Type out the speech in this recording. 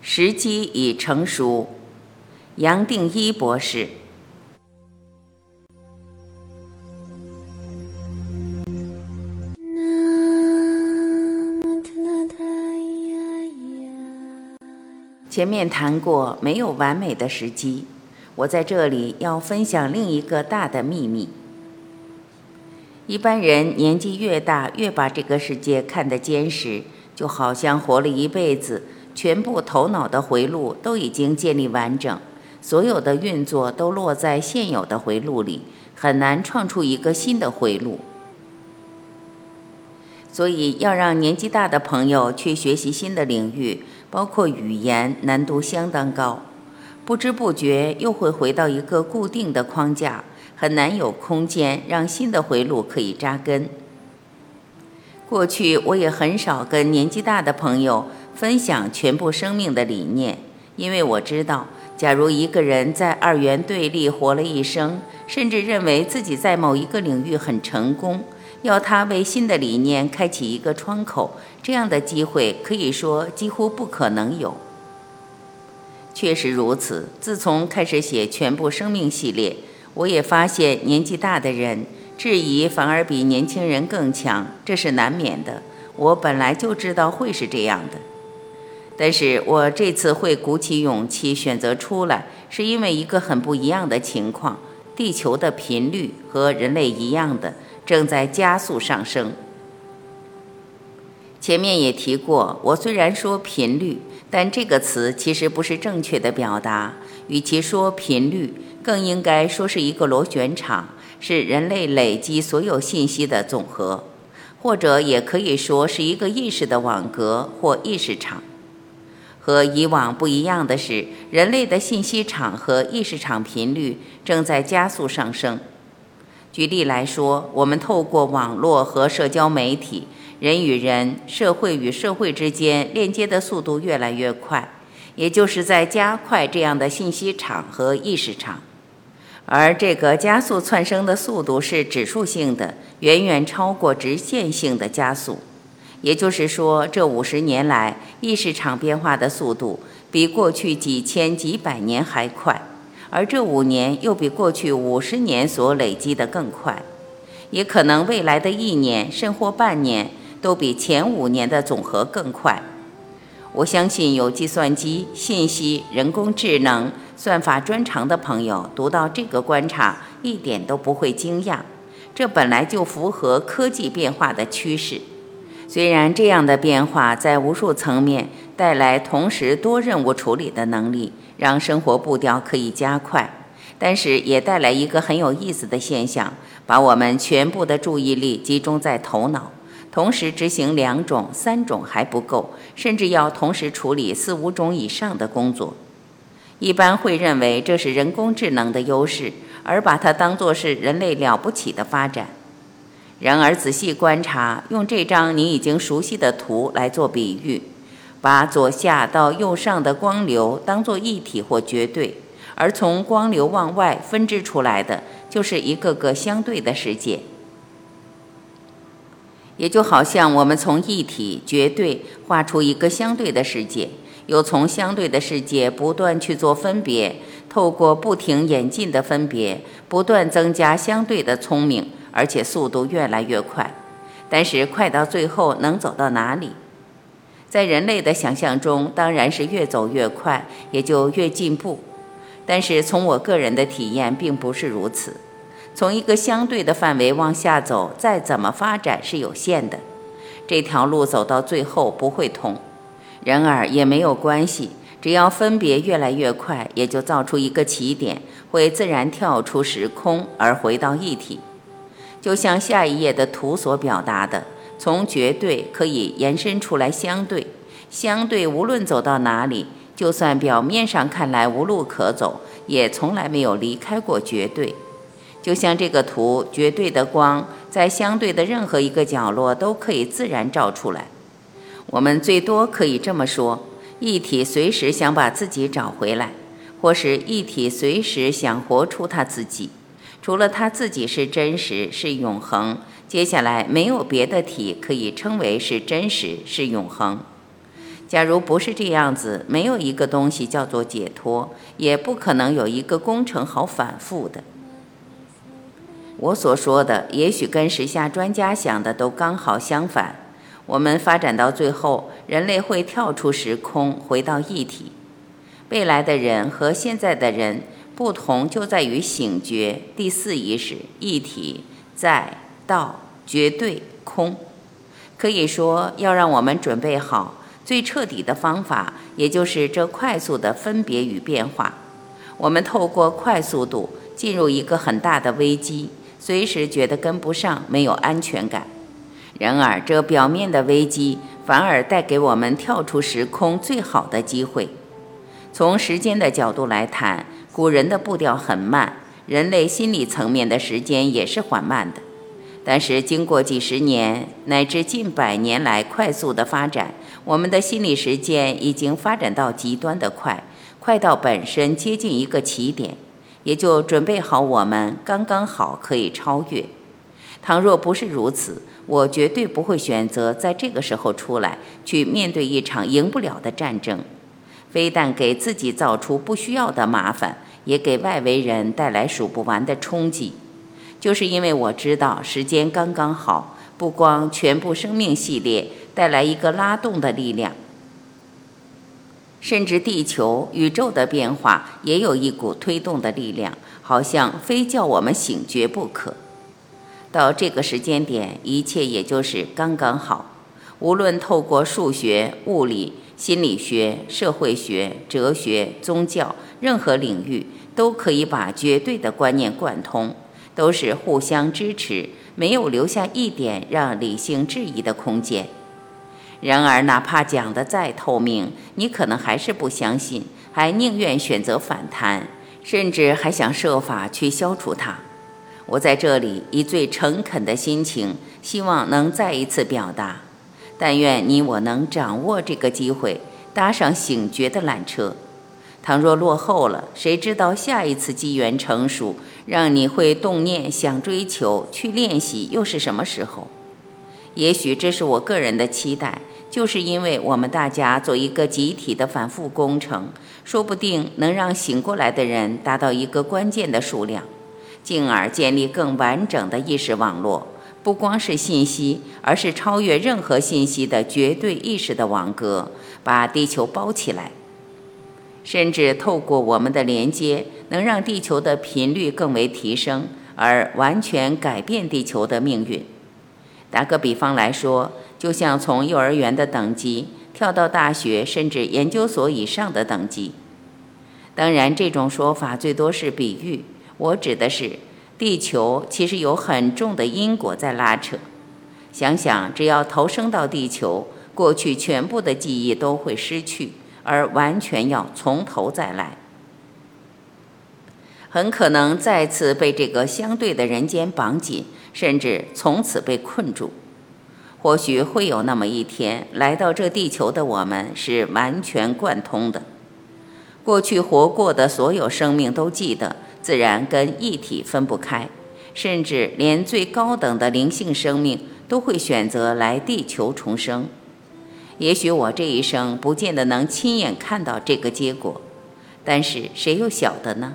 时机已成熟。杨定一博士。前面谈过，没有完美的时机。我在这里要分享另一个大的秘密。一般人年纪越大，越把这个世界看得坚实，就好像活了一辈子，全部头脑的回路都已经建立完整，所有的运作都落在现有的回路里，很难创出一个新的回路。所以，要让年纪大的朋友去学习新的领域。包括语言难度相当高，不知不觉又会回到一个固定的框架，很难有空间让新的回路可以扎根。过去我也很少跟年纪大的朋友分享全部生命的理念，因为我知道，假如一个人在二元对立活了一生，甚至认为自己在某一个领域很成功。要他为新的理念开启一个窗口，这样的机会可以说几乎不可能有。确实如此。自从开始写全部生命系列，我也发现年纪大的人质疑反而比年轻人更强，这是难免的。我本来就知道会是这样的，但是我这次会鼓起勇气选择出来，是因为一个很不一样的情况：地球的频率和人类一样的。正在加速上升。前面也提过，我虽然说频率，但这个词其实不是正确的表达。与其说频率，更应该说是一个螺旋场，是人类累积所有信息的总和，或者也可以说是一个意识的网格或意识场。和以往不一样的是，人类的信息场和意识场频率正在加速上升。举例来说，我们透过网络和社交媒体，人与人、社会与社会之间链接的速度越来越快，也就是在加快这样的信息场和意识场。而这个加速窜升的速度是指数性的，远远超过直线性的加速。也就是说，这五十年来，意识场变化的速度比过去几千几百年还快。而这五年又比过去五十年所累积的更快，也可能未来的一年甚或半年都比前五年的总和更快。我相信有计算机、信息、人工智能、算法专长的朋友读到这个观察一点都不会惊讶，这本来就符合科技变化的趋势。虽然这样的变化在无数层面带来同时多任务处理的能力。让生活步调可以加快，但是也带来一个很有意思的现象：把我们全部的注意力集中在头脑，同时执行两种、三种还不够，甚至要同时处理四五种以上的工作。一般会认为这是人工智能的优势，而把它当作是人类了不起的发展。然而仔细观察，用这张你已经熟悉的图来做比喻。把左下到右上的光流当做一体或绝对，而从光流往外分支出来的就是一个个相对的世界。也就好像我们从一体绝对画出一个相对的世界，又从相对的世界不断去做分别，透过不停演进的分别，不断增加相对的聪明，而且速度越来越快。但是快到最后能走到哪里？在人类的想象中，当然是越走越快，也就越进步。但是从我个人的体验，并不是如此。从一个相对的范围往下走，再怎么发展是有限的。这条路走到最后不会通。然而也没有关系，只要分别越来越快，也就造出一个起点，会自然跳出时空而回到一体。就像下一页的图所表达的。从绝对可以延伸出来相对，相对无论走到哪里，就算表面上看来无路可走，也从来没有离开过绝对。就像这个图，绝对的光在相对的任何一个角落都可以自然照出来。我们最多可以这么说：一体随时想把自己找回来，或是一体随时想活出他自己。除了他自己是真实，是永恒。接下来没有别的体可以称为是真实是永恒。假如不是这样子，没有一个东西叫做解脱，也不可能有一个工程好反复的。我所说的，也许跟时下专家想的都刚好相反。我们发展到最后，人类会跳出时空，回到一体。未来的人和现在的人不同，就在于醒觉、第四意识、一体、在、道、绝对、空。可以说，要让我们准备好。最彻底的方法，也就是这快速的分别与变化。我们透过快速度进入一个很大的危机，随时觉得跟不上，没有安全感。然而，这表面的危机反而带给我们跳出时空最好的机会。从时间的角度来谈，古人的步调很慢，人类心理层面的时间也是缓慢的。但是，经过几十年乃至近百年来快速的发展。我们的心理时间已经发展到极端的快，快到本身接近一个起点，也就准备好我们刚刚好可以超越。倘若不是如此，我绝对不会选择在这个时候出来去面对一场赢不了的战争，非但给自己造出不需要的麻烦，也给外围人带来数不完的冲击。就是因为我知道时间刚刚好，不光全部生命系列。带来一个拉动的力量，甚至地球、宇宙的变化也有一股推动的力量，好像非叫我们醒觉不可。到这个时间点，一切也就是刚刚好。无论透过数学、物理、心理学、社会学、哲学、宗教，任何领域都可以把绝对的观念贯通，都是互相支持，没有留下一点让理性质疑的空间。然而，哪怕讲得再透明，你可能还是不相信，还宁愿选择反弹，甚至还想设法去消除它。我在这里以最诚恳的心情，希望能再一次表达：但愿你我能掌握这个机会，搭上醒觉的缆车。倘若落后了，谁知道下一次机缘成熟，让你会动念想追求、去练习，又是什么时候？也许这是我个人的期待。就是因为我们大家做一个集体的反复工程，说不定能让醒过来的人达到一个关键的数量，进而建立更完整的意识网络。不光是信息，而是超越任何信息的绝对意识的网格，把地球包起来。甚至透过我们的连接，能让地球的频率更为提升，而完全改变地球的命运。打个比方来说。就像从幼儿园的等级跳到大学甚至研究所以上的等级，当然这种说法最多是比喻。我指的是，地球其实有很重的因果在拉扯。想想，只要投生到地球，过去全部的记忆都会失去，而完全要从头再来，很可能再次被这个相对的人间绑紧，甚至从此被困住。或许会有那么一天，来到这地球的我们是完全贯通的。过去活过的所有生命都记得，自然跟一体分不开。甚至连最高等的灵性生命都会选择来地球重生。也许我这一生不见得能亲眼看到这个结果，但是谁又晓得呢？